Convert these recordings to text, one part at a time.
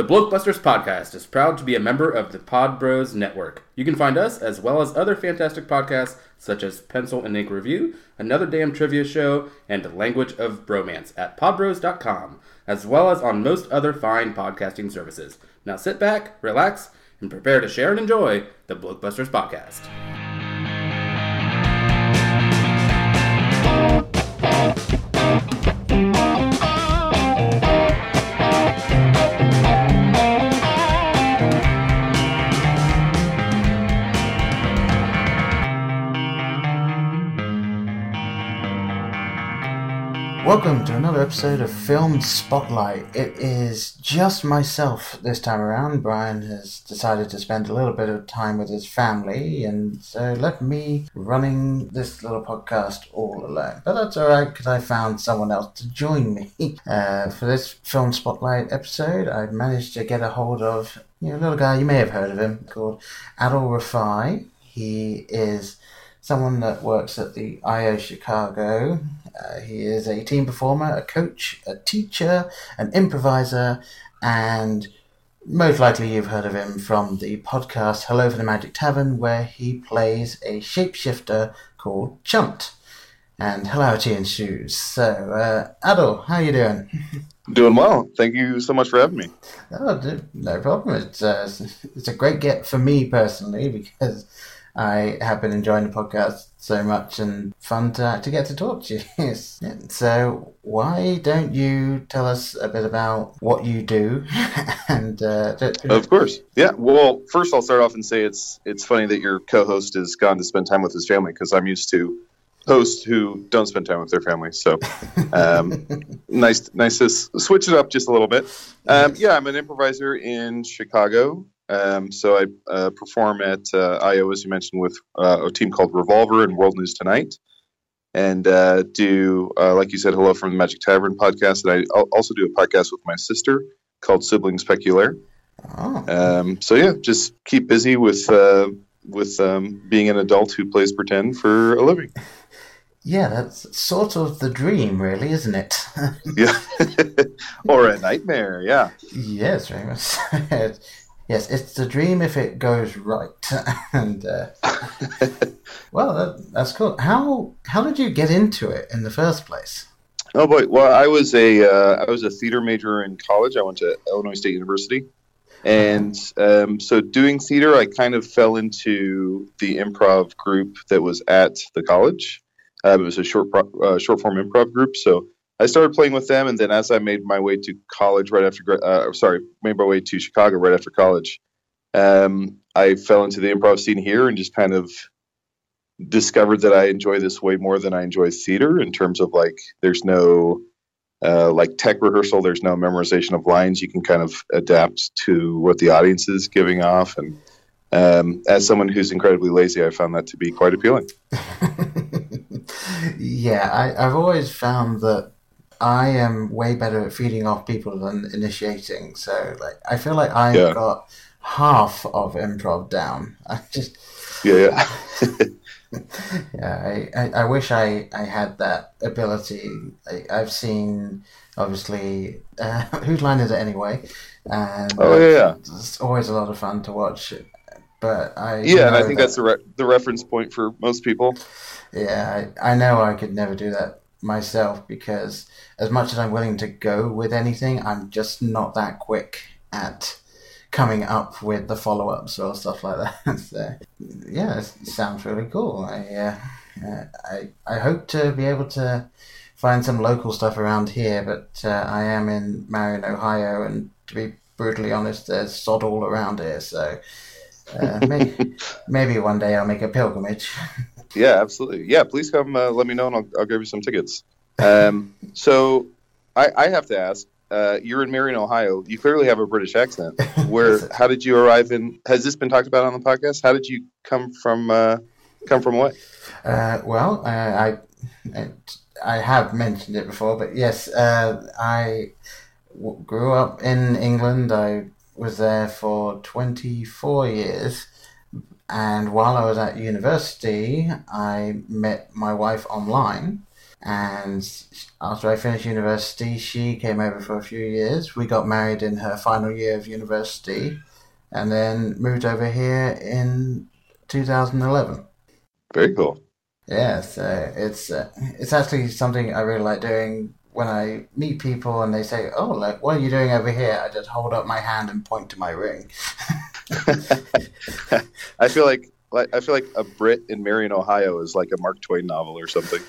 The Blokebusters podcast is proud to be a member of the Pod Bros Network. You can find us, as well as other fantastic podcasts such as Pencil and Ink Review, Another Damn Trivia Show, and Language of Bromance at podbros.com, as well as on most other fine podcasting services. Now sit back, relax, and prepare to share and enjoy the Blokebusters podcast. Welcome to another episode of Film Spotlight. It is just myself this time around. Brian has decided to spend a little bit of time with his family, and so left me running this little podcast all alone. But that's alright because I found someone else to join me. Uh, for this Film Spotlight episode, I managed to get a hold of you know, a little guy, you may have heard of him, called Adal Rifai. He is someone that works at the IO Chicago. Uh, he is a team performer, a coach, a teacher, an improviser, and most likely you've heard of him from the podcast Hello from the Magic Tavern, where he plays a shapeshifter called Chunt. And hello, hilarity ensues. So, uh, Adal, how are you doing? Doing well. Thank you so much for having me. Oh, no problem. It's uh, it's a great get for me personally because I have been enjoying the podcast so much and fun to to get to talk to you. Yes. So why don't you tell us a bit about what you do and uh, Of course. Yeah. Well, first I'll start off and say it's it's funny that your co-host has gone to spend time with his family because I'm used to hosts who don't spend time with their family. So um, nice nice to switch it up just a little bit. Um, yeah, I'm an improviser in Chicago. Um, so I uh, perform at uh, IO, as you mentioned, with uh, a team called Revolver and World News Tonight. And uh, do, uh, like you said, Hello from the Magic Tavern podcast. And I also do a podcast with my sister called Siblings Speculaire. oh, Um, so yeah, just keep busy with uh, with um, being an adult who plays pretend for a living. yeah, that's sort of the dream, really, isn't it? Yeah, or a nightmare. Yeah, yes, very much. Yes, it's the dream if it goes right. and uh, well, that, that's cool. How how did you get into it in the first place? Oh boy. Well, I was a uh, I was a theater major in college. I went to Illinois State University, and um, so doing theater, I kind of fell into the improv group that was at the college. Um, it was a short pro- uh, short form improv group. So I started playing with them, and then as I made my way to college right after, uh, sorry, made my way to Chicago right after college, um, I fell into the improv scene here and just kind of discovered that I enjoy this way more than I enjoy theater in terms of like there's no uh, like tech rehearsal, there's no memorization of lines. You can kind of adapt to what the audience is giving off. And um, as someone who's incredibly lazy, I found that to be quite appealing. yeah, I, I've always found that I am way better at feeding off people than initiating. So, like, I feel like I've Yeah. got half of improv down. I just, Yeah, yeah. yeah, I, I, I wish I, I had that ability. I, I've seen, obviously, uh, whose line is it anyway? And Oh, yeah, yeah. It's always a lot of fun to watch. But I yeah, and I think that- that's the, re- the reference point for most people. Yeah, I, I know I could never do that myself because as much as I'm willing to go with anything, I'm just not that quick at coming up with the follow ups or stuff like that. so, yeah, it sounds really cool. I, uh, uh, I I hope to be able to find some local stuff around here, but uh, I am in Marion, Ohio, and to be brutally honest, there's sod all around here. So uh, maybe, maybe one day I'll make a pilgrimage. Yeah, absolutely. Yeah, please come. Uh, let me know, and I'll, I'll give you some tickets. Um, so, I, I have to ask. Uh, you're in Marion, Ohio. You clearly have a British accent. Where? how did you arrive in? Has this been talked about on the podcast? How did you come from? Uh, come from what? Uh, well, uh, I I have mentioned it before, but yes, uh, I w- grew up in England. I was there for 24 years. And while I was at university, I met my wife online. And after I finished university, she came over for a few years. We got married in her final year of university and then moved over here in 2011. Very cool. Yeah, so it's uh, it's actually something I really like doing when I meet people and they say, "Oh, like what are you doing over here?" I just hold up my hand and point to my ring. I feel like I feel like a Brit in Marion, Ohio, is like a Mark Twain novel or something.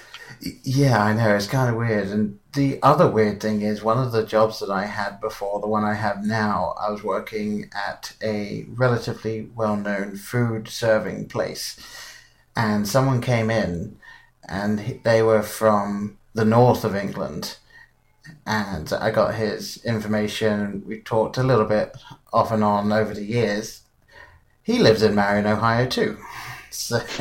Yeah, I know it's kind of weird. And the other weird thing is, one of the jobs that I had before, the one I have now, I was working at a relatively well-known food serving place, and someone came in, and they were from the north of England, and I got his information. We talked a little bit off and on over the years. He lives in Marion, Ohio, too. So,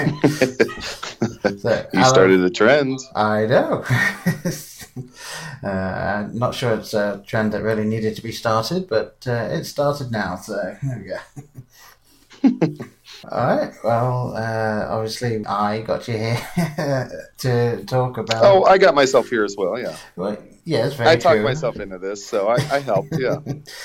so you started a trend. I know. uh, I'm not sure it's a trend that really needed to be started, but uh, it started now. So there we go. All right. Well, uh, obviously, I got you here to talk about. Oh, I got myself here as well. Yeah. Well, yes, very I talked myself into this, so I, I helped. Yeah.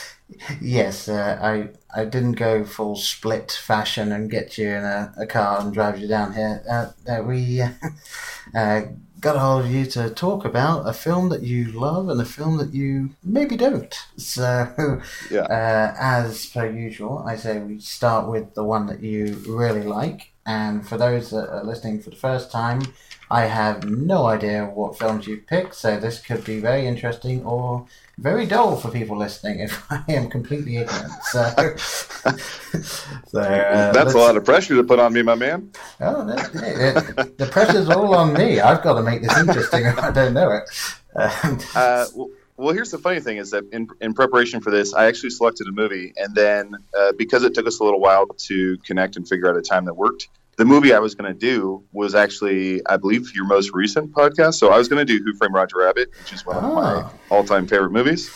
yes, uh, I I didn't go full split fashion and get you in a, a car and drive you down here. Uh, uh, we uh, got a hold of you to talk about a film that you love and a film that you maybe don't. So, Yeah. uh, as per usual, I say we start with the one that you really like. And for those that are listening for the first time, I have no idea what films you've picked, so this could be very interesting or very dull for people listening if I am completely ignorant. So, so uh, That's a lot of pressure to put on me, my man. Oh, no, hey, it, the pressure's all on me. I've got to make this interesting, or I don't know it. Um, Uh, well, well, here's the funny thing: is that in in preparation for this, I actually selected a movie, and then uh, because it took us a little while to connect and figure out a time that worked, the movie I was going to do was actually, I believe, your most recent podcast. So I was going to do Who Framed Roger Rabbit, which is one of my Oh. all-time favorite movies.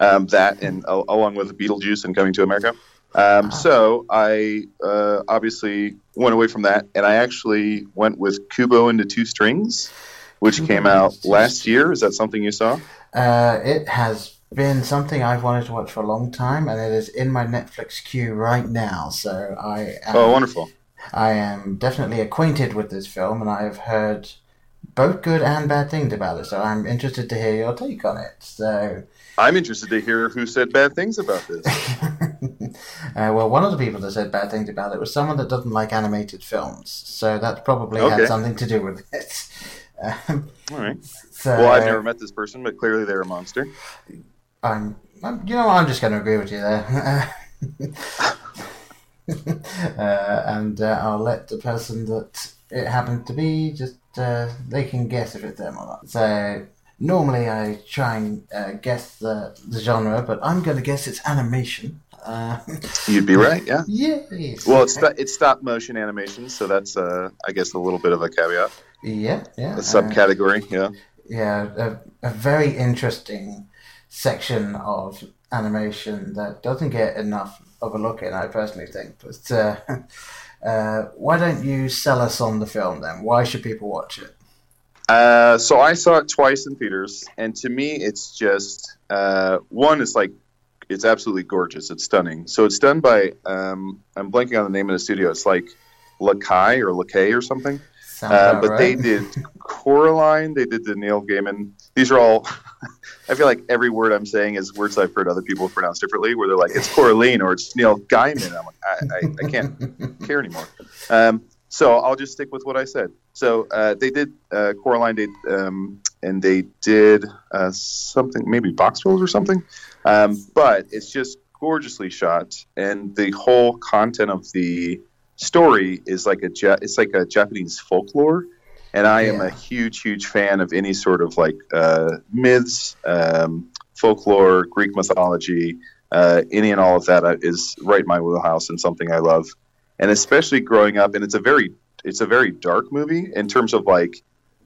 Um, that and uh, along with Beetlejuice and Coming to America. Um, so I uh, obviously went away from that, and I actually went with Kubo and the Two Strings, which Kubo came out last year. Is that something you saw? uh, it has been something I've wanted to watch for a long time, and it is in my Netflix queue right now. So I am, Oh, wonderful! I am definitely acquainted with this film, and I have heard both good and bad things about it. So I'm interested to hear your take on it. So. I'm interested to hear who said bad things about this. uh, well, one of the people that said bad things about it was someone that doesn't like animated films, so that probably Okay. had something to do with it. Um, All right. so Well, I've never met this person, but clearly they're a monster. I'm, I'm, you know, I'm just going to agree with you there. uh, and uh, I'll let the person that it happened to be just uh, they can guess if it's them or not. So normally I try and uh, guess the, the genre, but I'm going to guess it's animation. Uh, You'd be right, yeah. yes. Well, it's st- it's stop motion animation, so that's uh, I guess a little bit of a caveat, yeah, yeah. a subcategory. Yeah. yeah, a, a very interesting section of animation that doesn't get enough a I personally think. But uh, uh, why don't you sell us on the film then? Why should people watch it? Uh, so I saw it twice in theaters, and to me, it's just uh, one. It's like it's absolutely gorgeous. It's stunning. So it's done by um, I'm blanking on the name of the studio. It's like Lakai or Lakay or something. Uh, but right. they did Coraline. They did the Neil Gaiman. These are all. I feel like every word I'm saying is words I've heard other people pronounce differently. Where they're like, it's Coraline or it's Neil Gaiman. I'm like, I, I, I can't care anymore. Um, so I'll just stick with what I said. So uh, they did uh, Coraline, did, um, and they did uh, something, maybe Boxville or something. Um, but it's just gorgeously shot, and the whole content of the story is like a ja- it's like a Japanese folklore. And I am Yeah. a huge, huge fan of any sort of like uh, myths, um, folklore, Greek mythology, uh, any and all of that uh, right in my wheelhouse and something I love. And especially growing up, and it's a very, it's a very dark movie in terms of like,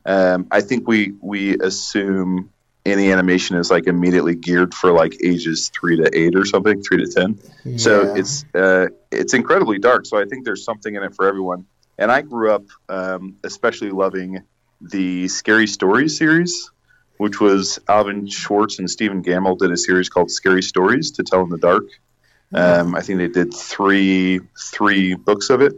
um, I think we we assume any animation is like immediately geared for like ages three to eight or something, three to ten. So it's uh, it's incredibly dark. So I think there's something in it for everyone. And I grew up um, especially loving the Scary Stories series, which was Alvin Schwartz and Stephen Gammell did a series called Scary Stories to Tell in the Dark. Um, I think they did three three books of it.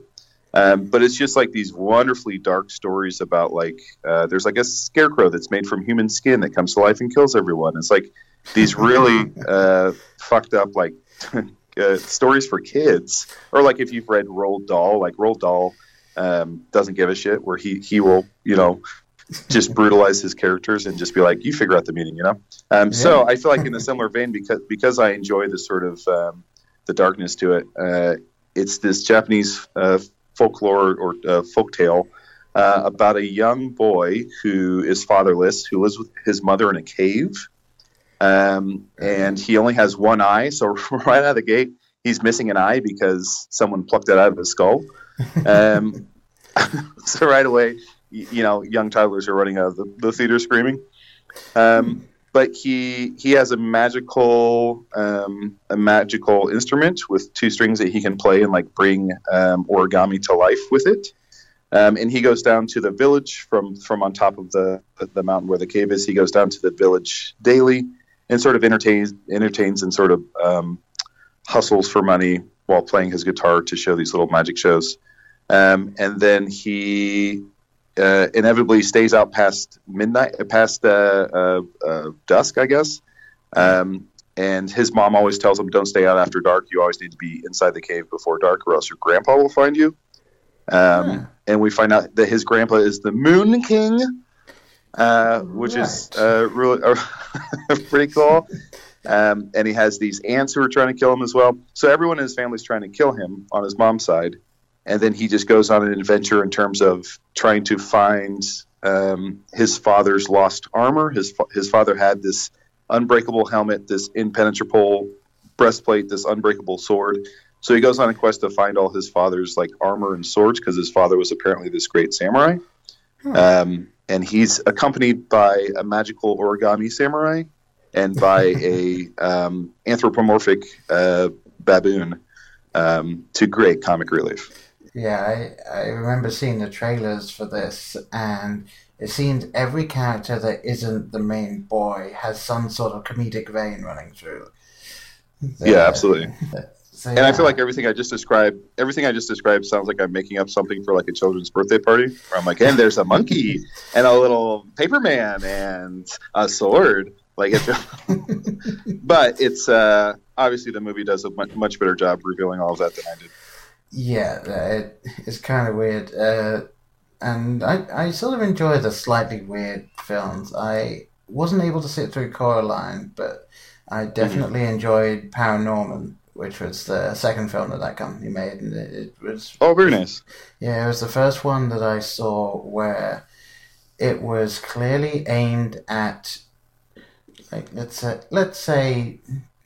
Um, but it's just like these wonderfully dark stories about like uh, there's like a scarecrow that's made from human skin that comes to life and kills everyone. It's like these really uh, fucked up like uh, stories for kids, or like if you've read Roald Dahl, like Roald Dahl um, doesn't give a shit, where he he will you know just brutalize his characters and just be like, you figure out the meaning, you know. Um, yeah. So I feel like in a similar vein because because I enjoy the sort of um, the darkness to it. Uh, it's this Japanese uh, folklore or uh, folk tale uh, about a young boy who is fatherless, who lives with his mother in a cave, um, and he only has one eye. So right out of the gate, he's missing an eye because someone plucked it out of his skull. Um, so right away, you know, young toddlers are running out of the, the theater screaming. Um, but he he has a magical um, a magical instrument with two strings that he can play and like bring um, origami to life with it. Um, and he goes down to the village from from on top of the the mountain where the cave is. He goes down to the village daily and sort of entertains entertains and sort of um, hustles for money while playing his guitar to show these little magic shows. Um, and then he uh, inevitably stays out past midnight, past uh, uh, uh, dusk, I guess. Um, and his mom always tells him, "Don't stay out after dark. You always need to be inside the cave before dark, or else your grandpa will find you." Um, yeah. And we find out that his grandpa is the Moon King, uh, which right. is uh, really pretty cool. Um, and he has these aunts who are trying to kill him as well. So everyone in his family is trying to kill him on his mom's side and then he just goes on an adventure in terms of trying to find um, his father's lost armor. His his father had this unbreakable helmet, this impenetrable breastplate, this unbreakable sword. So he goes on a quest to find all his father's like armor and swords because his father was apparently this great samurai. Hmm. Um, and he's accompanied by a magical origami samurai and by a um, anthropomorphic uh, baboon um, to great comic relief. Yeah, I, I remember seeing the trailers for this, and it seems every character that isn't the main boy has some sort of comedic vein running through. The, yeah, absolutely. So, yeah. And I feel like everything I just described, everything I just described sounds like I'm making up something for like a children's birthday party. Where I'm like, and there's a monkey and a little paper man and a sword. Like, it's, but it's uh, obviously the movie does a much, much better job revealing all of that than I did. Yeah, it, it's kind of weird. Uh, and I, I sort of enjoy the slightly weird films. I wasn't able to sit through Coraline, but I mm-hmm. definitely mm-hmm. enjoyed Paranorman, which was the second film that that company made, and it, it, was oh very nice. Yeah, it was the first one that I saw where it was clearly aimed at like let's say, let's say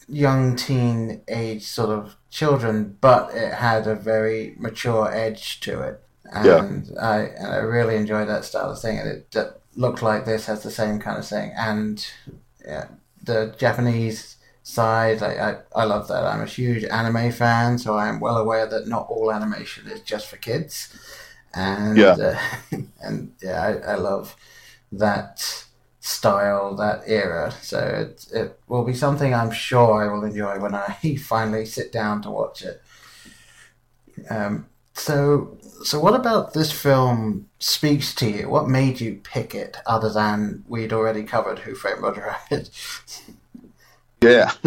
young teen age sort of children, but it had a very mature edge to it. And yeah. I and I really enjoyed that style of thing, and it, it looked like this has the same kind of thing. And yeah, the Japanese side, I, I, I love that. I'm a huge anime fan, so I am well aware that not all animation is just for kids. And yeah, uh, and yeah, I, I love that style, that era. So it, it will be something I'm sure I will enjoy when I finally sit down to watch it. Um, so, so what about this film speaks to you? What made you pick it, other than we'd already covered Who Framed Roger Rabbit? yeah,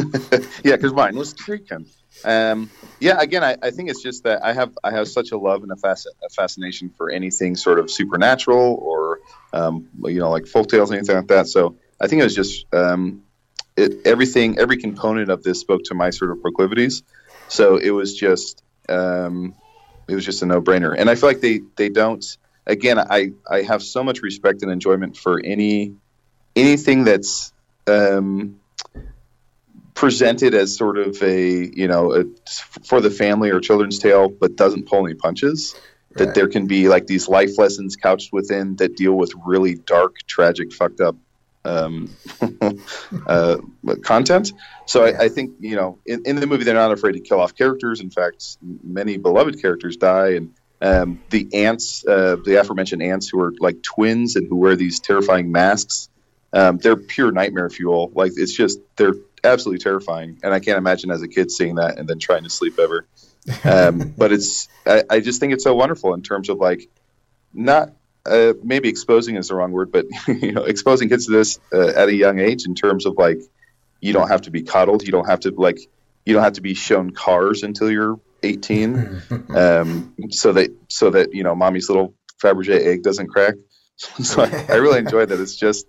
yeah, because mine was Taken. Um, yeah, again, I, I, think it's just that I have I have such a love and a, fasc- a fascination for anything sort of supernatural or um, you know like folk tales anything like that. So I think it was just um, it, everything every component of this spoke to my sort of proclivities. So it was just um, it was just a no brainer, and I feel like they they don't. Again, I I have so much respect and enjoyment for any anything that's um, presented as sort of a you know a, for the family or children's tale, but doesn't pull any punches. Right. That there can be like these life lessons couched within that deal with really dark, tragic, fucked up um, uh, content. So yeah. I, I, think you know in, in, the movie they're not afraid to kill off characters. In fact, many beloved characters die, and Um, the aunts, uh, the aforementioned aunts, who are like twins and who wear these terrifying masks, um, they're pure nightmare fuel. Like it's just they're absolutely terrifying, and I can't imagine as a kid seeing that and then trying to sleep ever. Um, but it's I, I, just think it's so wonderful in terms of like not uh, maybe exposing is the wrong word, but you know exposing kids to this uh, at a young age in terms of like you don't have to be coddled, you don't have to like you don't have to be shown cars until you're 18, um, so that so that you know mommy's little Fabergé egg doesn't crack. so I, I really enjoy that. It's just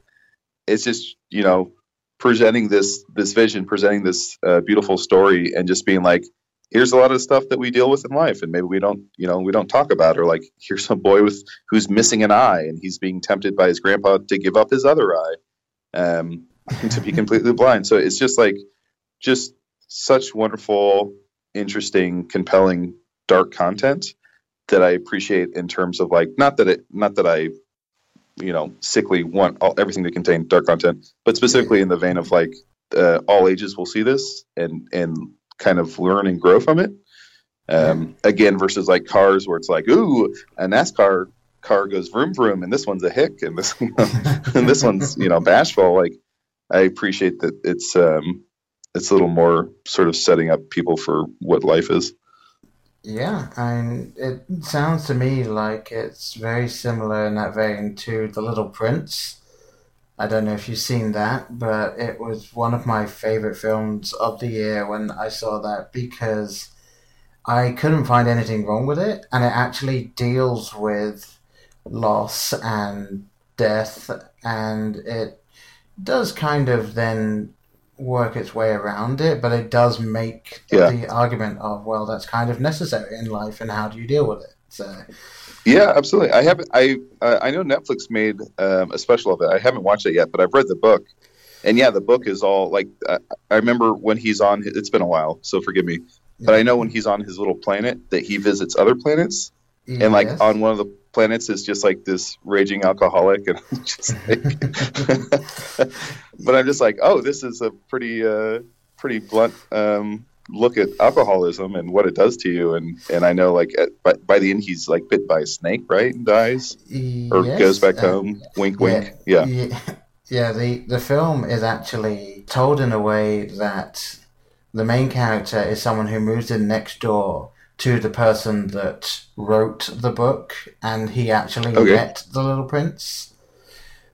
it's just you know presenting this this vision, presenting this uh, beautiful story, and just being like, here's a lot of stuff that we deal with in life, and maybe we don't you know we don't talk about, or like here's a boy with who's missing an eye, and he's being tempted by his grandpa to give up his other eye, um, to be completely blind. So it's just like just such wonderful, interesting, compelling, dark content that I appreciate in terms of like not that it not that I you know sickly want all, everything to contain dark content, but specifically in the vein of like uh, all ages will see this and and kind of learn and grow from it. Um, again, versus like cars where it's like, ooh, a NASCAR car goes vroom vroom, and this one's a hick, and this and this one's you know bashful. Like, I appreciate that it's um, it's a little more sort of setting up people for what life is. Yeah, and it sounds to me like it's very similar in that vein to The Little Prince. I don't know if you've seen that, but it was one of my favorite films of the year when I saw that because I couldn't find anything wrong with it, and it actually deals with loss and death, and it does kind of then work its way around it, but it does make yeah. the argument of well, that's kind of necessary in life, and how do you deal with it? So. Yeah, absolutely. I haven't. I uh, I know Netflix made um, a special of it. I haven't watched it yet, but I've read the book, and yeah, the book is all like. Uh, I remember when he's on. It's been a while, so forgive me, but I know when he's on his little planet that he visits other planets, yes. and like on one of the planets is just like this raging alcoholic, and I'm just like, but I'm just like, oh, this is a pretty uh, pretty blunt um, look at alcoholism and what it does to you, and and I know like at, by, by the end he's like bit by a snake, right, and dies, or yes, goes back uh, home. Wink, wink. Yeah. yeah. Yeah, the, the film is actually told in a way that the main character is someone who moves in next door to the person that wrote the book, and he actually okay. met the Little Prince.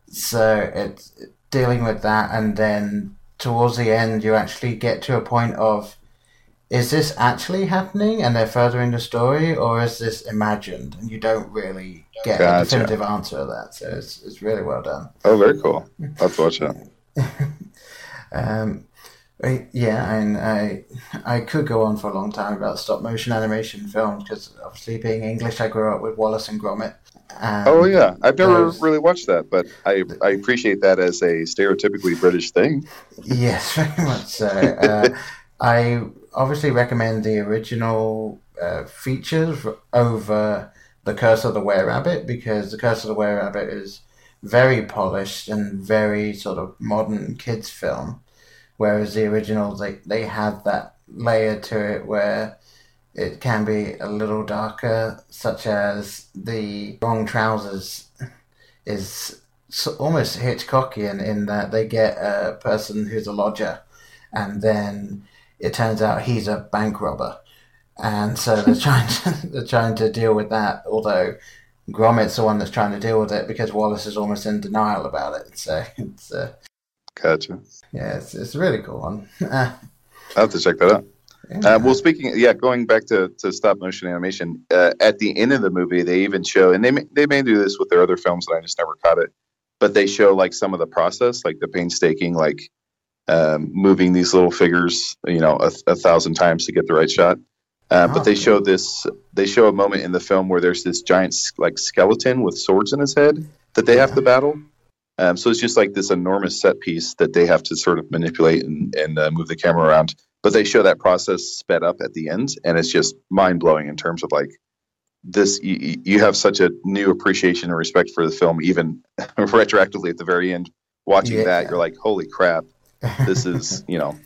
So it's dealing with that, and then towards the end, you actually get to a point of is this actually happening and they're furthering the story, or is this imagined? And you don't really get gotcha. a definitive answer of that. So it's, it's really well done. Oh, very cool. Let's watch it. um, yeah, and I I could go on for a long time about stop motion animation films because obviously being English, I grew up with Wallace and Gromit. And oh yeah, I've never those, really watched that, but I I appreciate that as a stereotypically British thing. Yes, very much so. uh, I obviously recommend the original uh, features over the Curse of the Were Rabbit because the Curse of the Were Rabbit is very polished and very sort of modern kids film whereas the original they they have that layer to it where it can be a little darker, such as the wrong trousers is almost Hitchcockian in that they get a person who's a lodger, and then it turns out he's a bank robber, and so they're trying to they're trying to deal with that. Although Gromit's the one that's trying to deal with it because Wallace is almost in denial about it. So it's uh, Gotcha. Yeah, it's, it's a really cool one. I'll have to check that out. Yeah. Uh, well, speaking, yeah, going back to, to stop motion animation, uh, at the end of the movie, they even show, and they may, they may do this with their other films, and I just never caught it, but they show like some of the process, like the painstaking, like um, moving these little figures, you know, a, a thousand times to get the right shot. Uh, oh, but they show this, they show a moment in the film where there's this giant like skeleton with swords in his head that they yeah. have to battle. Um, so it's just like this enormous set piece that they have to sort of manipulate and, and uh, move the camera around. But they show that process sped up at the end, and it's just mind blowing in terms of like this. You, you have such a new appreciation and respect for the film, even retroactively at the very end. Watching yeah. that, you're like, "Holy crap! This is you know."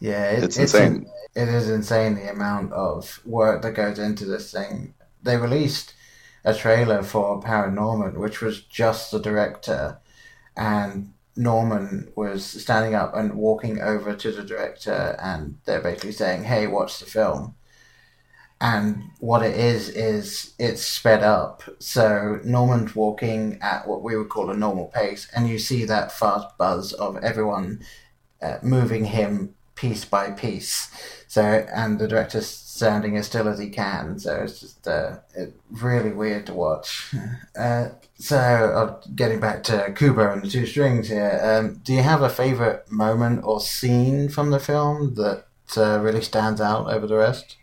yeah, it, it's, it's insane. it is insane the amount of work that goes into this thing they released a trailer for Paranorman, which was just the director, and Norman was standing up and walking over to the director, and they're basically saying, "Hey, watch the film." And what it is is it's sped up. So Norman's walking at what we would call a normal pace, and you see that fast buzz of everyone uh, moving him piece by piece. So and the director's sounding as still as he can. So it's just uh, it, really weird to watch. Uh, so uh, getting back to Kubo and the two strings here, um, do you have a favorite moment or scene from the film that uh, really stands out over the rest?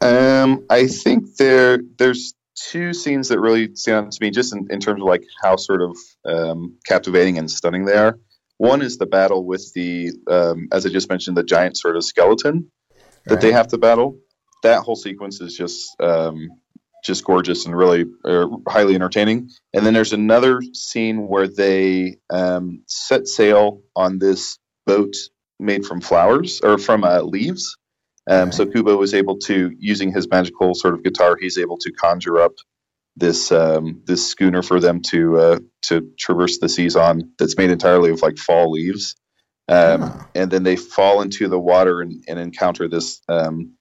Um, I think there there's two scenes that really stand out to me, just in, in terms of like how sort of um, captivating and stunning they are. One is the battle with the, um, as I just mentioned, the giant sort of skeleton that right. they have to battle. That whole sequence is just um, just gorgeous and really uh, highly entertaining. And then there's another scene where they um, set sail on this boat made from flowers or from uh, leaves um, so Kubo was able to, using his magical sort of guitar, he's able to conjure up this um, this schooner for them to uh, to traverse the seas on. That's made entirely of like fall leaves, um, ah. and then they fall into the water and, and encounter this um,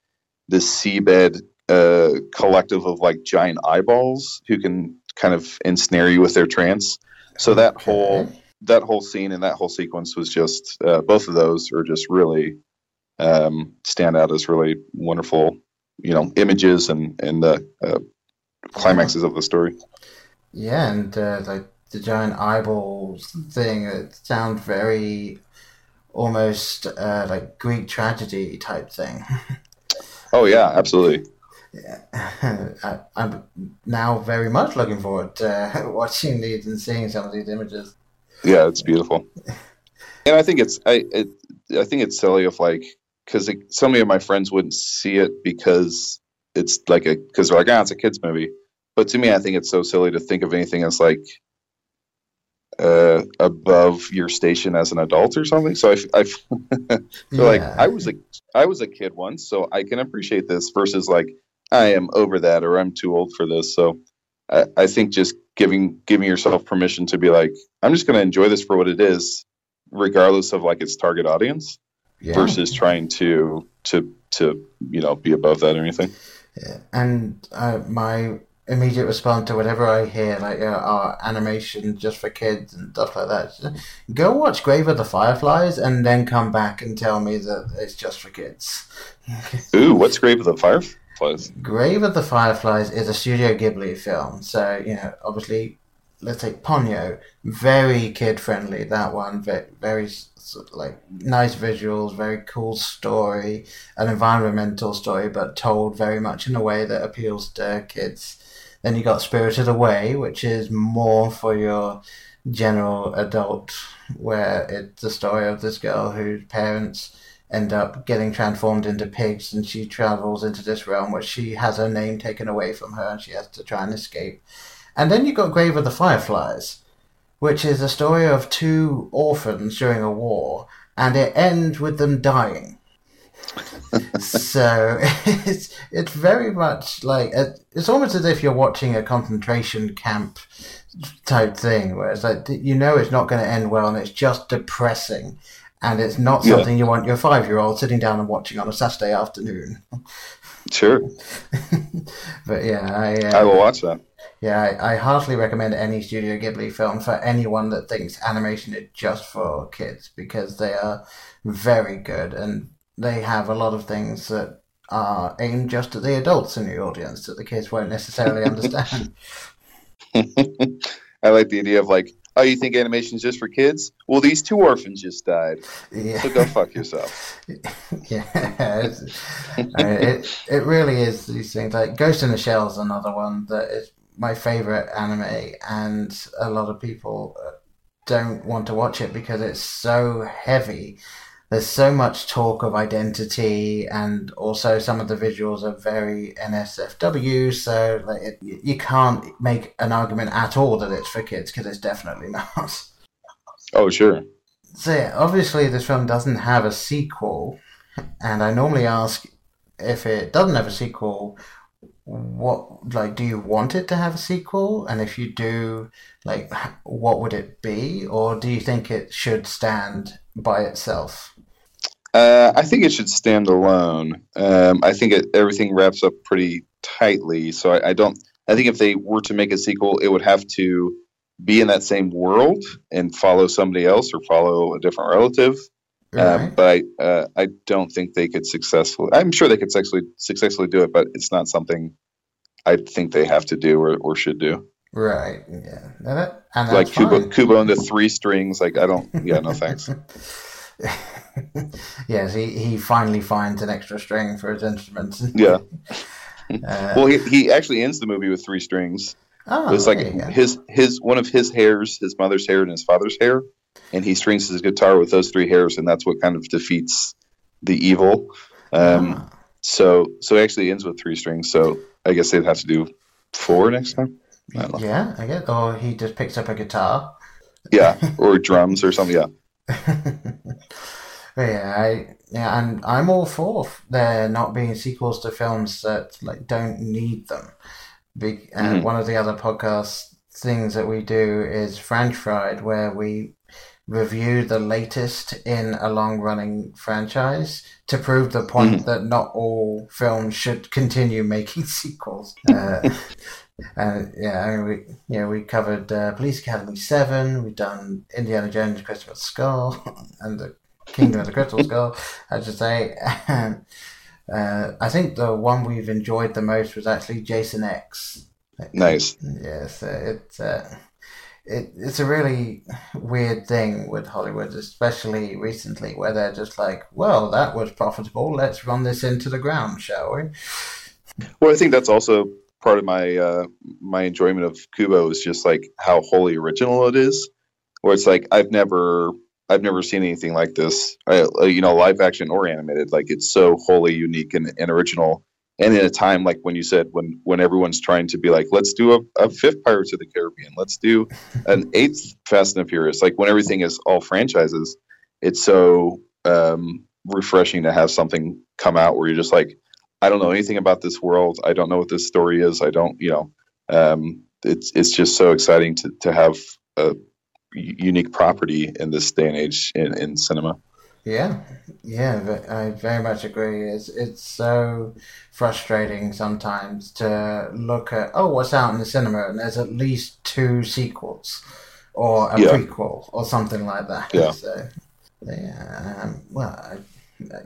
this seabed uh, collective of like giant eyeballs who can kind of ensnare you with their trance. So that okay. whole that whole scene and that whole sequence was just uh, both of those are just really um, stand out as really wonderful, you know, images and and the uh, climaxes of the story. Yeah, and uh, like the giant eyeballs thing, it sounds very almost uh, like Greek tragedy type thing. oh yeah, absolutely. Yeah, I, am now very much looking forward to watching these and seeing some of these images. Yeah, it's beautiful, and I think it's I it, I think it's silly of like because so many of my friends wouldn't see it because it's like a because they're like ah it's a kids movie but to me i think it's so silly to think of anything as like uh, above your station as an adult or something so i, I feel yeah. like i was a i was a kid once so i can appreciate this versus like i am over that or i'm too old for this so i, I think just giving giving yourself permission to be like i'm just going to enjoy this for what it is regardless of like its target audience yeah. versus trying to to to you know be above that or anything. Yeah. And uh, my immediate response to whatever I hear, like uh, our animation just for kids and stuff like that, go watch Grave of the Fireflies and then come back and tell me that it's just for kids. Ooh, what's Grave of the Fireflies? Grave of the Fireflies is a Studio Ghibli film, so you know, obviously, let's take Ponyo, very kid friendly. That one, very, very like nice visuals, very cool story, an environmental story, but told very much in a way that appeals to kids. Then you got Spirited Away, which is more for your general adult, where it's the story of this girl whose parents end up getting transformed into pigs and she travels into this realm where she has her name taken away from her and she has to try and escape. And then you got Grave of the Fireflies, which is a story of two orphans during a war, and it ends with them dying. So it's it's very much like it's almost as if you're watching a concentration camp type thing, where it's like you know it's not going to end well, and it's just depressing, and it's not something yeah. you want your five year old sitting down and watching on a Saturday afternoon. Sure. but yeah, I uh, I will watch that. Yeah, I, I heartily recommend any Studio Ghibli film for anyone that thinks animation is just for kids because they are very good and they have a lot of things that are aimed just at the adults in the audience that the kids won't necessarily understand. I like the idea of like, oh, you think animation is just for kids? Well, these two orphans just died. Yeah. So go fuck yourself. yeah, it it really is these things. Like Ghost in the Shell is another one that is my favorite anime, and a lot of people uh, don't want to watch it because it's so heavy. There's so much talk of identity, and also some of the visuals are very NSFW. So like it, you can't make an argument at all that it's for kids because it's definitely not. Oh sure. So yeah, obviously this film doesn't have a sequel, and I normally ask if it doesn't have a sequel, what like do you want it to have a sequel and if you do like what would it be or do you think it should stand by itself uh, i think it should stand alone um, i think it, everything wraps up pretty tightly so I, I, don't i think if they were to make a sequel it would have to be in that same world and follow somebody else or follow a different relative um, but I, uh, I don't think they could successfully. I'm sure they could successfully successfully do it, but it's not something I think they have to do or, or should do. Right. Yeah. And that, and like Kubo, Kubo and the three strings. Like I don't. Yeah. No thanks. yes, he, he finally finds an extra string for his instruments. yeah. Uh, well, he, he actually ends the movie with three strings. Oh, it's like his his one of his hairs, his mother's hair, and his father's hair and he strings his guitar with those three hairs, and that's what kind of defeats the evil. Um, ah. So so it actually ends with three strings. So I guess they'd have to do four next time. I yeah, I guess. Or he just picks up a guitar. Yeah, or drums or something. Yeah. Yeah, I yeah, and I'm all for there not being sequels to films that like don't need them. Be- and mm-hmm. one of the other podcast things that we do is French Fried, where we review the latest in a long running franchise to prove the point mm. that not all films should continue making sequels. Uh, and yeah, I mean, we yeah we covered uh, Police Academy Seven. We've done Indiana Jones, Christmas Skull, and the Kingdom of the Crystal Skull. I should say. uh, I think the one we've enjoyed the most was actually Jason X. Nice. Yes, it's. Uh, it, it's a really weird thing with Hollywood, especially recently, where they're just like, well, that was profitable. Let's run this into the ground, shall we? Well, I think that's also part of my uh, my enjoyment of Kubo is just like how wholly original it is. Where it's like I've never I've never seen anything like this, I, you know, live action or animated. Like it's so wholly unique and, and original and in a time like when you said when when everyone's trying to be like let's do a, a fifth pirates of the caribbean let's do an eighth fast and furious like when everything is all franchises it's so um, refreshing to have something come out where you're just like i don't know anything about this world i don't know what this story is i don't you know um, it's it's just so exciting to to have a unique property in this day and age in, in cinema yeah, yeah, I very much agree. It's it's so frustrating sometimes to look at oh what's out in the cinema and there's at least two sequels or a yeah. prequel or something like that. Yeah. So, yeah, um, well, I,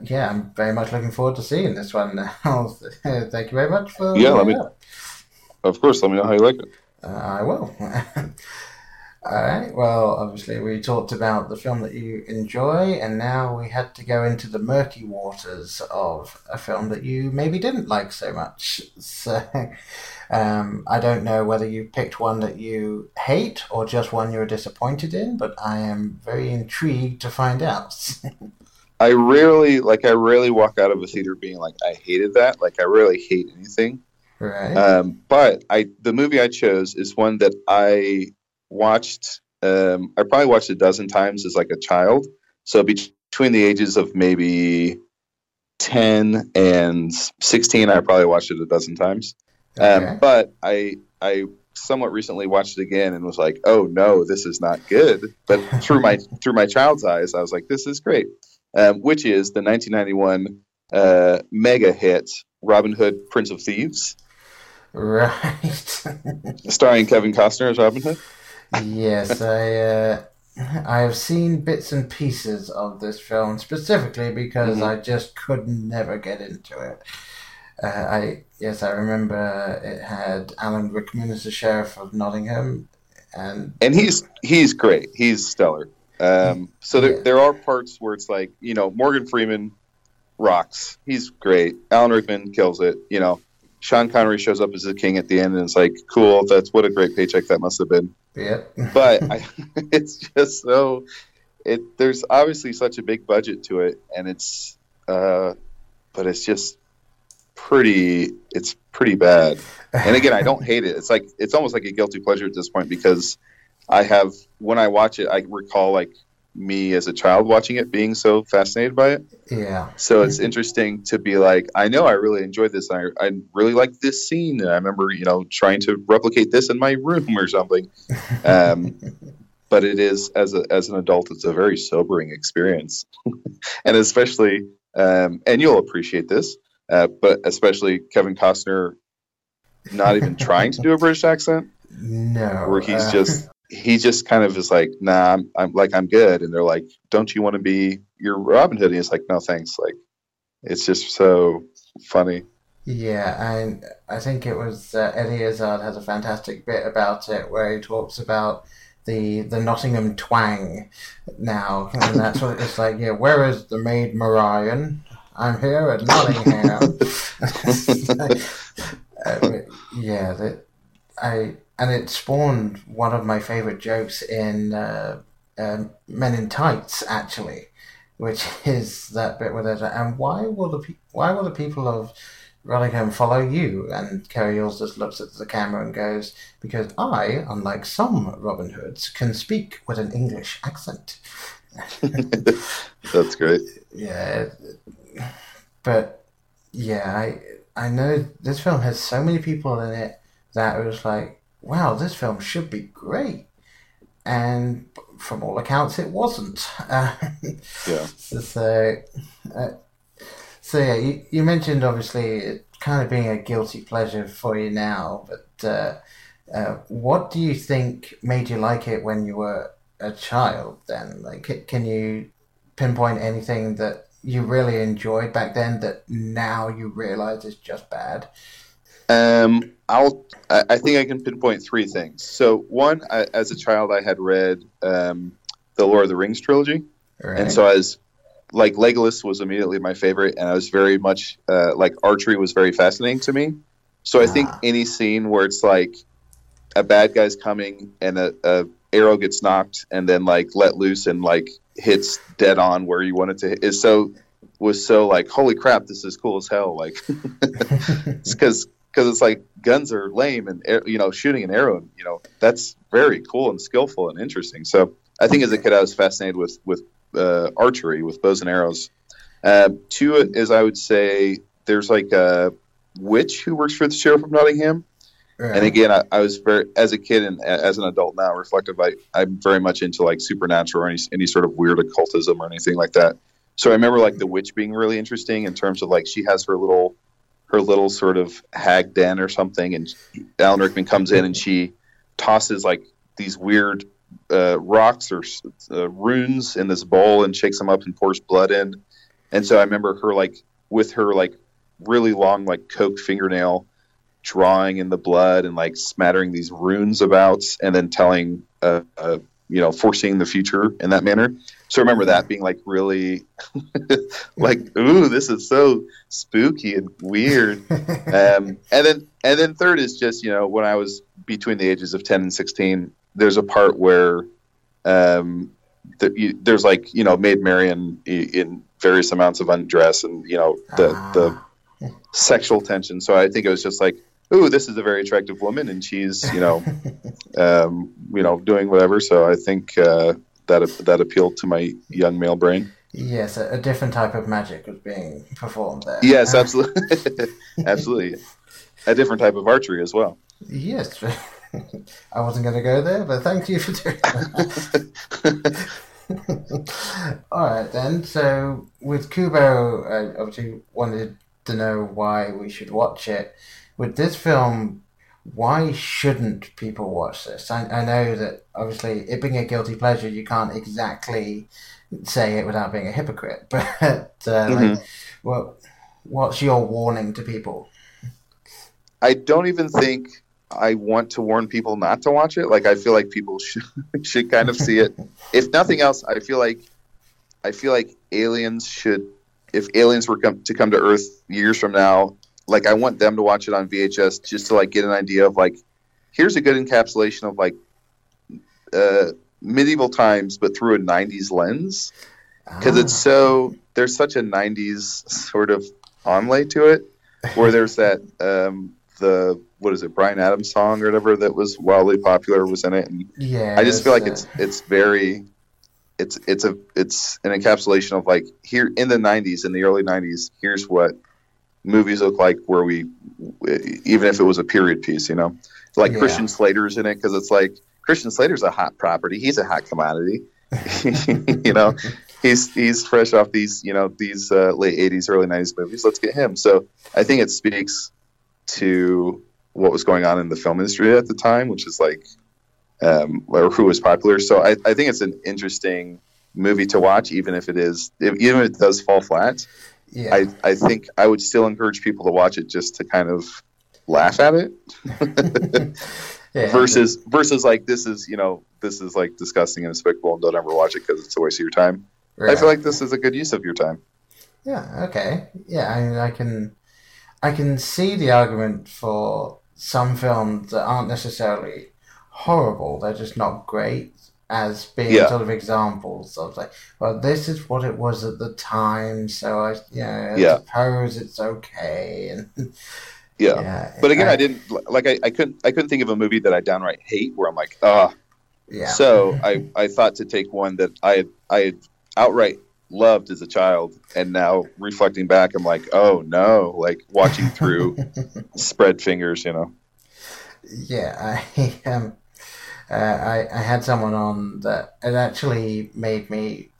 yeah, I'm very much looking forward to seeing this one now. Thank you very much for. Yeah, let me. Of course, let me know how you like it. Uh, I will. All right. Well, obviously, we talked about the film that you enjoy, and now we had to go into the murky waters of a film that you maybe didn't like so much. So, um, I don't know whether you picked one that you hate or just one you're disappointed in, but I am very intrigued to find out. I rarely, like, I rarely walk out of a theater being like, I hated that. Like, I really hate anything. Right. Um, but I, the movie I chose is one that I watched. Um, I probably watched a dozen times as like a child. So between the ages of maybe ten and sixteen, I probably watched it a dozen times. Um, okay. Um, but I I somewhat recently watched it again and was like, oh no, this is not good. But through my through my child's eyes, I was like, this is great. Um, which is the 1991 uh, mega hit Robin Hood, Prince of Thieves. Right. starring Kevin Costner as Robin Hood yes, I uh, I have seen bits and pieces of this film specifically because mm-hmm. I just could never get into it. Uh, I yes, I remember it had Alan Rickman as the sheriff of Nottingham, and and he's he's great. He's stellar. Um, so there there are parts where it's like you know Morgan Freeman rocks. He's great. Alan Rickman kills it. You know, Sean Connery shows up as the king at the end, and it's like, cool. That's what a great paycheck that must have been. Yeah. but I, it's just so. It there's obviously such a big budget to it, and it's, uh, but it's just pretty. It's pretty bad. And again, I don't hate it. It's like it's almost like a guilty pleasure at this point because I have when I watch it, I recall like me as a child watching it being so fascinated by it. Yeah. So it's interesting to be like, I know I really enjoyed this. I, I really like this scene. And I remember, you know, trying to replicate this in my room or something. Um, but it is, as, a, as an adult, it's a very sobering experience. and especially, um, and you'll appreciate this, uh, but especially Kevin Costner not even trying to do a British accent, No. where he's uh, just he just kind of is like, nah, I'm, I'm like I'm good, and they're like, don't you want to be your Robin Hood? And he's like, no, thanks. Like, it's just so funny. Yeah, and I think it was uh, Eddie Izzard has a fantastic bit about it where he talks about the the Nottingham twang now, and that's what it's like. Yeah, where is the maid Marian? I'm here at Nottingham. yeah, that I and it spawned one of my favorite jokes in uh, um Men in Tights, actually, which is that bit where there's and why will the pe- why will the people of Rottingham follow you? And Cary Elwes just looks at the camera and goes, because I, unlike some Robin Hoods, can speak with an English accent. That's great. Yeah, but yeah, I I know this film has so many people in it that was like, wow, this film should be great, and from all accounts, it wasn't. Uh, Yeah. so, so, uh, so yeah, you, you mentioned obviously it kind of being a guilty pleasure for you now, but uh, uh, what do you think made you like it when you were a child? Then, like, can you pinpoint anything that you really enjoyed back then that now you realize is just bad? Um, I'll. I I think I can pinpoint three things. So one, I, as a child, I had read um, the Lord of the Rings trilogy, Right. and so I was like Legolas was immediately my favorite, and I was very much uh, like archery was very fascinating to me. So I think Ah. any scene where it's like a bad guy's coming and a, a arrow gets nocked and then like let loose and like hits dead on where you want it to hit is so was so like holy crap this is cool as hell like it's because because it's like guns are lame and you know shooting an arrow you know that's very cool and skillful and interesting. So i think as a kid i was fascinated with with uh, archery with bows and arrows. Uh, two is i would say there's like a witch who works for the sheriff of nottingham. Right. and again I, I was very as a kid and as an adult now reflective I, i'm very much into like supernatural or any, any sort of weird occultism or anything like that. So i remember like the witch being really interesting in terms of like she has her little her little sort of hag den or something and alan rickman comes in and she tosses like these weird uh, rocks or uh, runes in this bowl and shakes them up and pours blood in. And so i remember her like with her like really long like coke fingernail drawing in the blood and like smattering these runes about and then telling uh, uh you know foreseeing the future in that manner so I remember that being like really like ooh this is so spooky and weird um, and then and then third is just you know when I was between the ages of 10 and 16 there's a part where um, the, you, there's like you know Maid Marian in various amounts of undress and you know the the Ah. sexual tension. So I think it was just like, ooh, this is a very attractive woman, and she's you know, um, you know, doing whatever. So I think uh, that that appealed to my young male brain. Yes, a, a different type of magic was being performed there. Yes, absolutely, absolutely, a different type of archery as well. Yes. I wasn't going to go there, but thank you for doing that. All right, then. So, with Kubo, I obviously wanted to know why we should watch it. With this film, why shouldn't people watch this? I, I know that obviously, it being a guilty pleasure, you can't exactly say it without being a hypocrite. But, uh, like, well, what's your warning to people? I don't even think I want to warn people not to watch it. Like I feel like people should should kind of see it. If nothing else, I feel like I feel like aliens should. If aliens were come, to come to Earth years from now, like I want them to watch it on VHS just to like get an idea of like, here's a good encapsulation of like uh, medieval times, but through a '90s lens. Because it's so there's such a 90s sort of onlay to it where there's that um the what is it bryan adams song or whatever that was wildly popular was in it and yeah, i just feel like it's, it's it's very it's it's a it's an encapsulation of like here in the 90s in the early 90s here's what movies look like where we even if it was a period piece you know? Like Yeah. christian slater's in it because it's like christian slater's a hot property. He's a hot commodity. You know? He's he's fresh off these you know these uh, late 80s early 90s movies. Let's get him. So i think it speaks to what was going on in the film industry at the time which is like um, or who was popular. So I, I think it's an interesting movie to watch even if it is if, even if it does fall flat Yeah. I, I think i would still encourage people to watch it just to kind of laugh at it yeah. versus versus like this is you know this is like disgusting and despicable and don't ever watch it because it's a waste of your time I feel like this is a good use of your time. Yeah. Okay. Yeah. I mean, I can, I can see the argument for some films that aren't necessarily horrible. They're just not great as being Yeah. sort of examples of like, well, this is what it was at the time, so I, you know, I Yeah. suppose it's okay. And Yeah. yeah. But again, I didn't like I, I couldn't I couldn't think of a movie that I downright hate where I'm like, ah. Yeah. So I, I thought to take one that I had I had outright loved as a child and now reflecting back I'm like, oh no, like watching through spread fingers, you know. Yeah, I um, uh, I I had someone on that it actually made me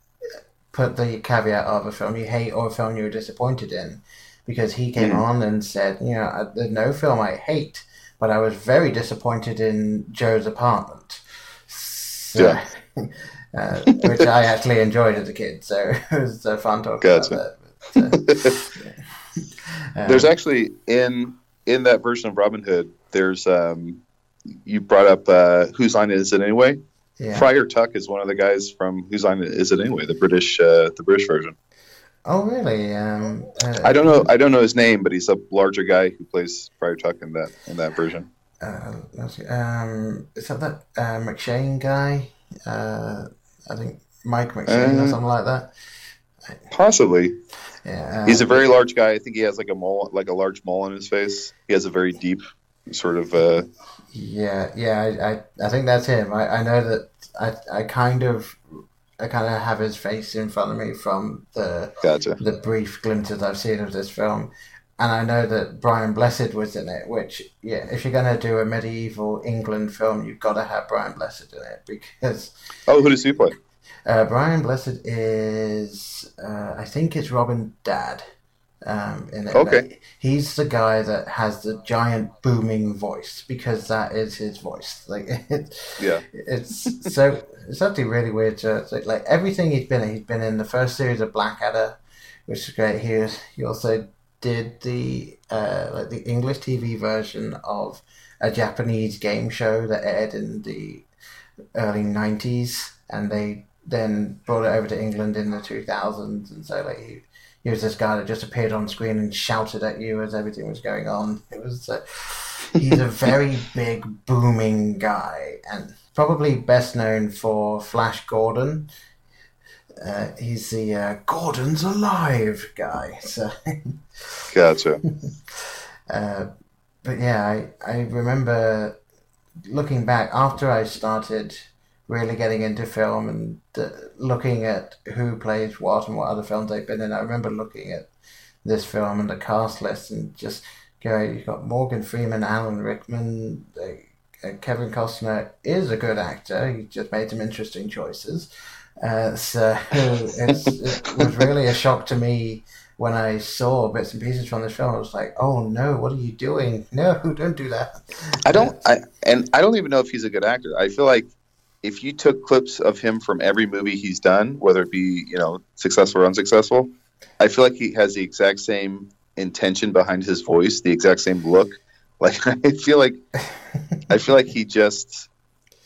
put the caveat of a film you hate or a film you were disappointed in, because he came Mm. on and said, you know, "Uh, there's no film I hate, but I was very disappointed in Joe's apartment. So, Yeah. uh, which I actually enjoyed as a kid, so it was uh, fun talking Gotcha. about that. But, uh, There's um, actually in in that version of Robin Hood, there's um you brought up uh, whose line is it anyway? yeah. Friar Tuck is one of the guys from Whose Line Is It Anyway? The British, uh, the British version. Oh really? Um, uh, I don't know. I don't know his name, but he's a larger guy who plays Friar Tuck in that in that version. uh, um, is that that uh, McShane guy? Uh, I think Mike McShane or something like that. Possibly. Yeah, He's a very large guy. I think he has like a mole, like a large mole on his face. He has a very deep sort of. Uh, yeah, yeah. I, I, I think that's him. I, I know that I, I kind of, I kind of have his face in front of me from the gotcha. the brief glimpses I've seen of this film. And I know that Brian Blessed was in it, which, yeah, if you're going to do a medieval England film, you've got to have Brian Blessed in it because Oh, who does he play? Uh, Brian Blessed is, uh, I think it's Robin Dad. Um, in it. Okay. He's the guy that has the giant booming voice because that is his voice. Like it, Yeah. it's so it's actually really weird. To, like, like everything he's been in, he's been in the first series of Blackadder, which is great. He was, he also did the uh, like the English TV version of a Japanese game show that aired in the early '90s, and they then brought it over to England in the 2000s. And so like he, he was this guy that just appeared on screen and shouted at you as everything was going on. It was uh, he's a very big booming guy and probably best known for Flash Gordon. Uh, he's the uh, Gordon's alive guy. So, Gotcha. uh, but yeah, I, I remember looking back after I started really getting into film and uh, looking at who plays what and what other films they've been in. I remember looking at this film and the cast list and just going, you've got Morgan Freeman, Alan Rickman, uh, uh, Kevin Costner is a good actor. He just made some interesting choices. Uh, so it was really a shock to me when I saw bits and pieces from this film. I was like, "Oh no, what are you doing? No, don't do that." I don't. I and I don't even know if he's a good actor. I feel like if you took clips of him from every movie he's done, whether it be you know successful or unsuccessful, I feel like he has the exact same intention behind his voice, the exact same look. Like I feel like I feel like he just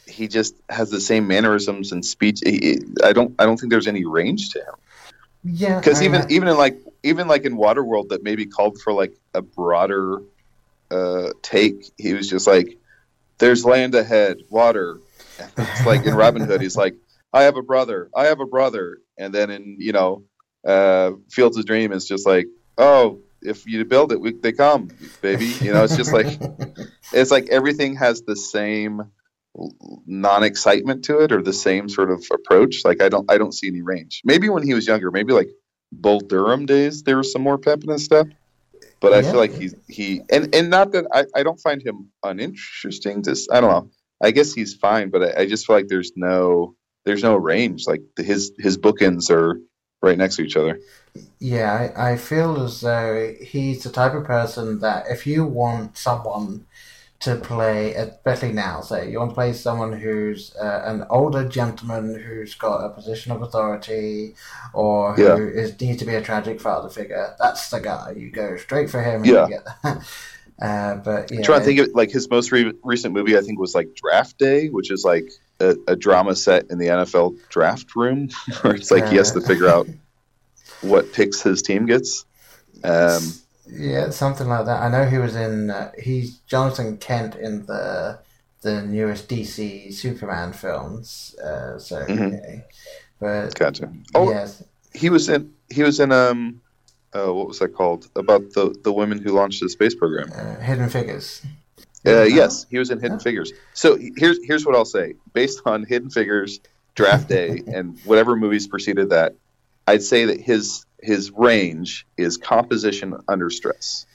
he just has the same mannerisms and speech. He- I don't I don't think there's any range to him Yeah, because even even in like even like in Waterworld that maybe called for like a broader uh, take. He was just like, "There's land ahead, water." It's like in Robin Hood, he's like, "I have a brother, I have a brother," and then in you know uh, Fields of Dream, it's just like, "Oh, if you build it, we, they come, baby." You know, it's just like it's like everything has the same non-excitement to it or the same sort of approach. Like I don't I don't see any range. Maybe when he was younger, maybe like Bull Durham days, there was some more pep in his step. But I Yeah. feel like he's he and and not that I, I don't find him uninteresting. Just I don't know. I guess he's fine, but I, I just feel like there's no there's no range. Like the, his his bookends are right next to each other. Yeah, I, I feel as though he's the type of person that if you want someone to play, especially now, say you want to play someone who's uh, an older gentleman who's got a position of authority or who Yeah. is needs to be a tragic father figure, that's the guy. You go straight for him and Yeah. Uh, but yeah, I'm trying to think of like his most re- recent movie. I think was like Draft Day, which is like a, a drama set in the NFL draft room, where it's like he has to figure out what picks his team gets. Um, Yeah, something like that. I know he was in. Uh, he's Jonathan Kent in the the newest DC Superman films. Uh, so, Mhm. okay. but gotcha. Oh, yes, he was in he was in um, uh, what was that called? About the the women who launched the space program. uh, Hidden Figures. Uh, yes, he was in Hidden Yeah. Figures. So here's here's what I'll say. Based on Hidden Figures, Draft Day, and whatever movies preceded that, I'd say that his his range is composition under stress.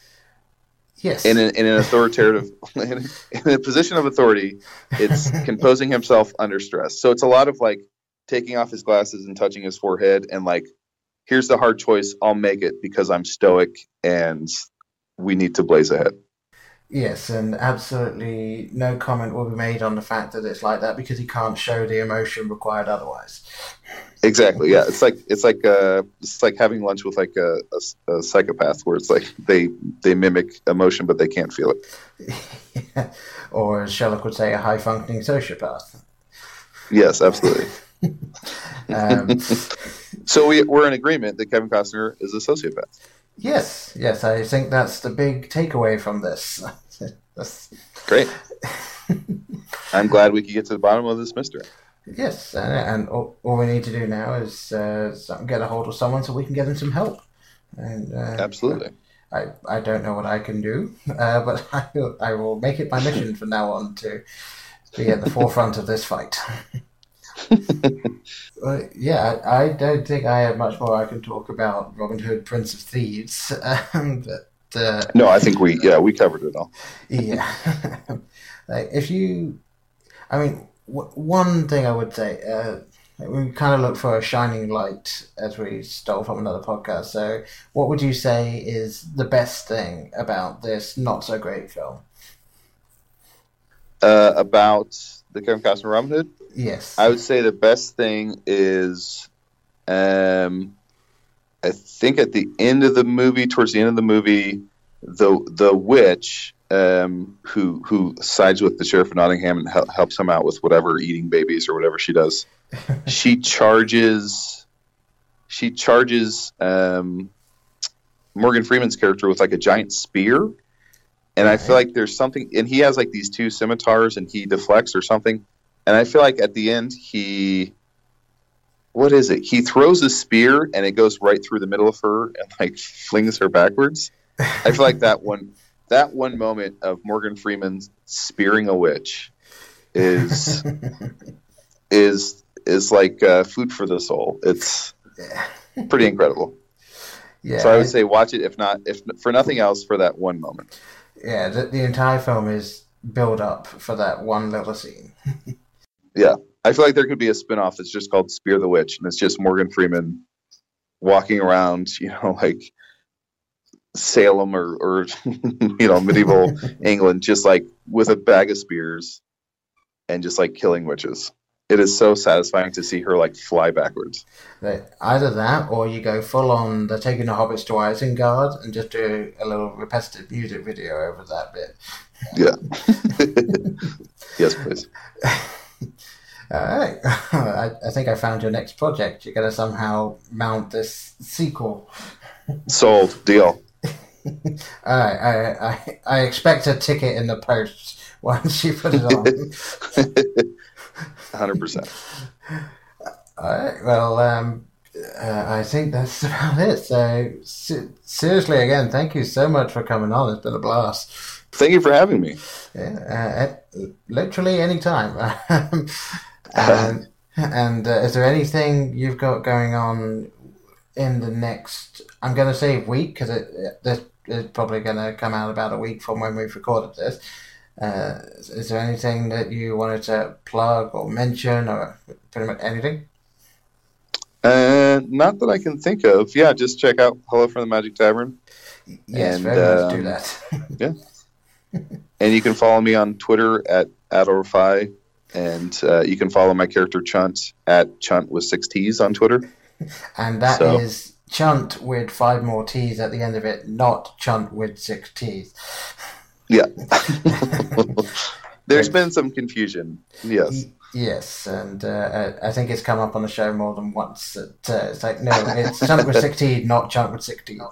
Yes. In, an in an authoritative, in, in a position of authority, it's composing himself under stress. So it's a lot of like taking off his glasses and touching his forehead, and like, here's the hard choice. I'll make it because I'm stoic, and we need to blaze ahead. Yes, and absolutely no comment will be made on the fact that it's like that because he can't show the emotion required otherwise. Exactly. Yeah. It's like it's like uh it's like having lunch with like a, a, a psychopath, where it's like they they mimic emotion, but they can't feel it. or as Sherlock would say, a high functioning sociopath. Yes, absolutely. Um, So we we're in agreement that Kevin Costner is a sociopath. yes, yes, I think that's the big takeaway from this. Great. I'm glad we could get to the bottom of this mystery. yes, and, and all, all we need to do now is uh, get a hold of someone so we can get them some help. And uh, Absolutely. I, I don't know what I can do, uh, but I will, I will make it my mission from now on to be at the forefront of this fight. Uh, yeah, I, I don't think I have much more I can talk about Robin Hood, Prince of Thieves. Um, but uh, No, I think we yeah we covered it all. yeah, like if you, I mean, w- one thing I would say, uh, we kind of look for a shining light as we stole from another podcast. So, what would you say is the best thing about this not so great film? Uh, about the Kevin Costner Robin Hood, Yes, I would say the best thing is, um, I think at the end of the movie, towards the end of the movie, the the witch um, who who sides with the sheriff of Nottingham and hel- helps him out with whatever eating babies or whatever she does, she charges she charges um, Morgan Freeman's character with like a giant spear. And I feel like there's something, and he has like these two scimitars, and he deflects or something. And I feel like at the end he, what is it? He throws a spear, and it goes right through the middle of her and like flings her backwards. I feel like that one, that one moment of Morgan Freeman spearing a witch, is is is like uh, food for the soul. It's pretty incredible. yeah. So I would say watch it if not if for nothing else for that one moment. Yeah. The, the entire film is build up for that one little scene. Yeah, I feel like there could be a spin-off that's just called Spear the Witch and it's just Morgan Freeman walking around, you know, like Salem or, or you know, medieval England just like with a bag of spears and just like killing witches. It is so satisfying to see her like fly backwards. Either that, or you go full on. They're taking the hobbits to Isengard and just do a little repetitive music video over that bit. Yeah. yes, please. All right, I, I think I found your next project. You're gonna somehow mount this sequel. Sold. Deal. All right, I, I I expect a ticket in the post once you put it on. 100%. All right. Well, um, uh, I think that's about it. So, se- seriously, again, thank you so much for coming on. It's been a blast. Thank you for having me. Yeah, uh, literally any time. and and uh, is there anything you've got going on in the next? I'm going to say week because it, this is probably going to come out about a week from when we've recorded this. Uh, is there anything that you wanted to plug or mention or pretty much anything? Uh, not that I can think of. Yeah, just check out Hello from the Magic Tavern. Yes, And, very much do um, that. And you can follow me on Twitter at Adal Rifai. And uh, you can follow my character Chunt at Chunt with six T's on Twitter. and that is so- chunt with five more T's at the end of it, not chunt with six T's. Yeah. There's been some confusion. Yes. Yes, and uh, I think it's come up on the show more than once. That, uh, it's like, no, it's chunt with 6 T, not chunt with 6 T.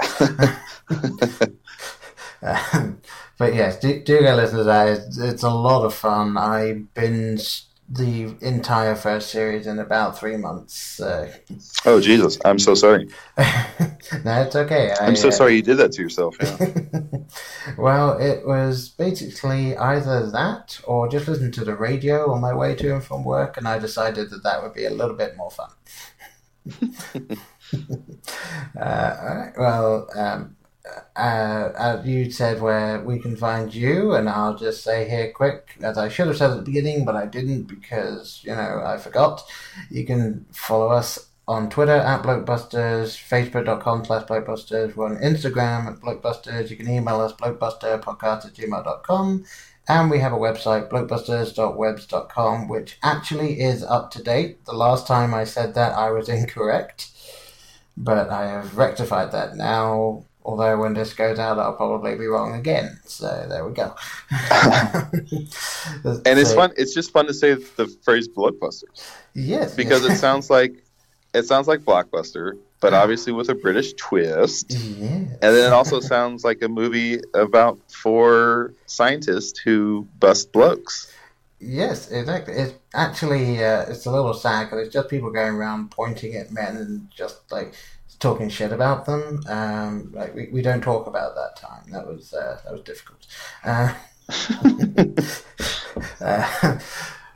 Um, but yes, do, do go listen to that. It's, it's a lot of fun. I binged the entire first series in about three months. Uh, Oh, Jesus. I'm so sorry. no, it's okay. I, I'm so uh, sorry you did that to yourself. Yeah. well, it was basically either that or just listen to the radio on my way to and from work, and I decided that that would be a little bit more fun. uh, all right, well, um, uh, uh, you said where we can find you, and I'll just say here quick, as I should have said at the beginning, but I didn't because, you know, I forgot. You can follow us on Twitter at Blokebusters, Facebook.com slash Blokebusters. We're on Instagram at Blokebusters. You can email us blokebusterpodcast at gmail.com. And we have a website, blokebusters.webs.com, which actually is up to date. The last time I said that, I was incorrect. But I have rectified that now. Although when this goes out, I'll probably be wrong again. So there we go. And it's So- fun. It's just fun to say the phrase blokebusters Yes. because it sounds like it sounds like blockbuster, but obviously with a British twist. Yeah. And then it also sounds like a movie about four scientists who bust blokes. Yes, exactly. It's actually uh, it's a little sad because it's just people going around pointing at men and just like talking shit about them. Um, like we, we don't talk about that time. That was uh, that was difficult. Uh, uh,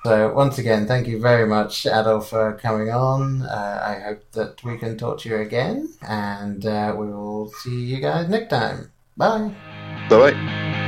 so once again, thank you very much, Adal, for coming on. Uh, I hope that we can talk to you again, and uh, we will see you guys next time. Bye. Bye bye.